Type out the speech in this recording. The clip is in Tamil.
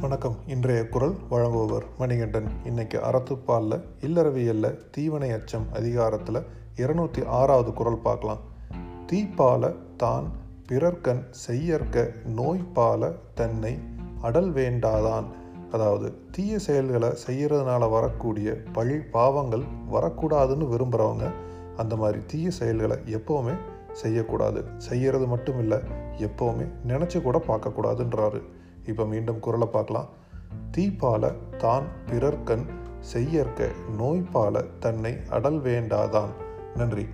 வணக்கம். இன்றைய குரல் வழங்குபவர் மணிகண்டன். இன்னைக்கு அறத்துப்பாலில் இல்லறவியல்ல தீவனை அச்சம் அதிகாரத்தில் இருநூத்தி ஆறாவது குரல் பார்க்கலாம். தீப்பால தான் பிறர்க்கண் செய்யற்க நோய்பால தன்னை அடல் வேண்டாதான். அதாவது தீய செயல்களை செய்கிறதுனால வரக்கூடிய பழி பாவங்கள் வரக்கூடாதுன்னு விரும்புகிறவங்க அந்த மாதிரி தீய செயல்களை எப்போவுமே செய்யக்கூடாது. செய்கிறது மட்டும் இல்லை எப்போவுமே நினச்சி கூட பார்க்கக்கூடாதுன்றாரு. இப்போ மீண்டும் குரலை பார்க்கலாம். தீப்பால தான் பிறர்க்கண் செய்யற்க நோய்பால தன்னை அடல் வேண்டாதான். நன்றி.